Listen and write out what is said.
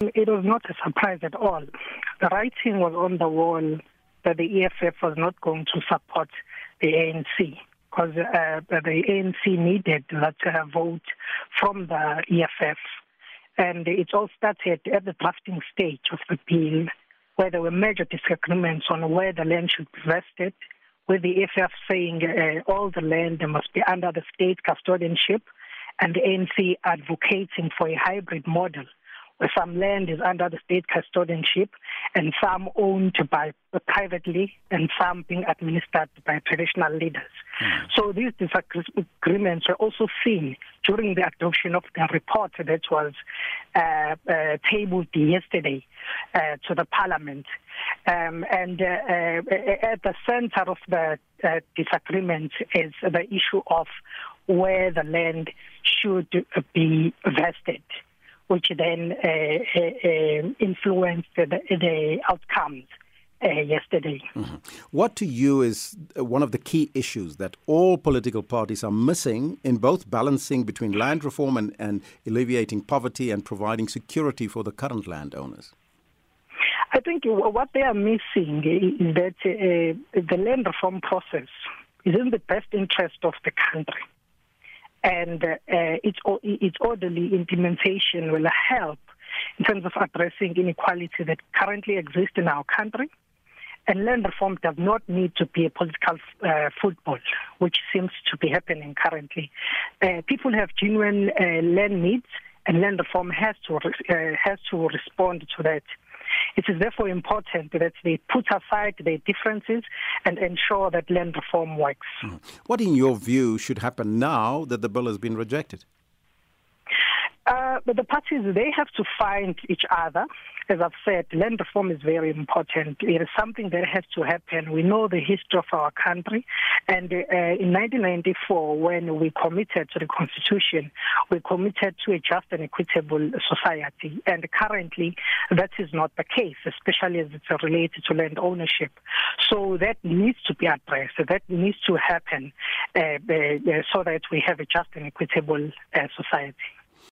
It was not a surprise at all. The writing was on the wall that the EFF was not going to support the ANC because uh, the ANC needed that uh, vote from the EFF. And it all started at the drafting stage of the bill, where there were major disagreements on where the land should be vested, with the EFF saying uh, all the land must be under the state custodianship, and the ANC advocating for a hybrid model some land is under the state custodianship and some owned by privately and some being administered by traditional leaders. Mm. So these disagreements were also seen during the adoption of the report that was uh, uh, tabled yesterday uh, to the parliament. Um, and uh, uh, at the center of the uh, disagreement is the issue of where the land should be vested which then uh, uh, uh, influenced the, the outcomes. Uh, yesterday. Mm-hmm. What to you is one of the key issues that all political parties are missing in both balancing between land reform and, and alleviating poverty and providing security for the current landowners? I think what they are missing is that uh, the land reform process is in the best interest of the country and uh, its, its orderly implementation will help in terms of addressing inequality that currently exists in our country. And land reform does not need to be a political uh, football, which seems to be happening currently. Uh, people have genuine uh, land needs, and land reform has to uh, has to respond to that. It is therefore important that they put aside their differences and ensure that land reform works. What, in your view, should happen now that the bill has been rejected? Uh, but the parties, they have to find each other. As I've said, land reform is very important. It is something that has to happen. We know the history of our country. And uh, in 1994, when we committed to the Constitution, we committed to a just and equitable society. And currently, that is not the case, especially as it's related to land ownership. So that needs to be addressed. That needs to happen uh, uh, so that we have a just and equitable uh, society.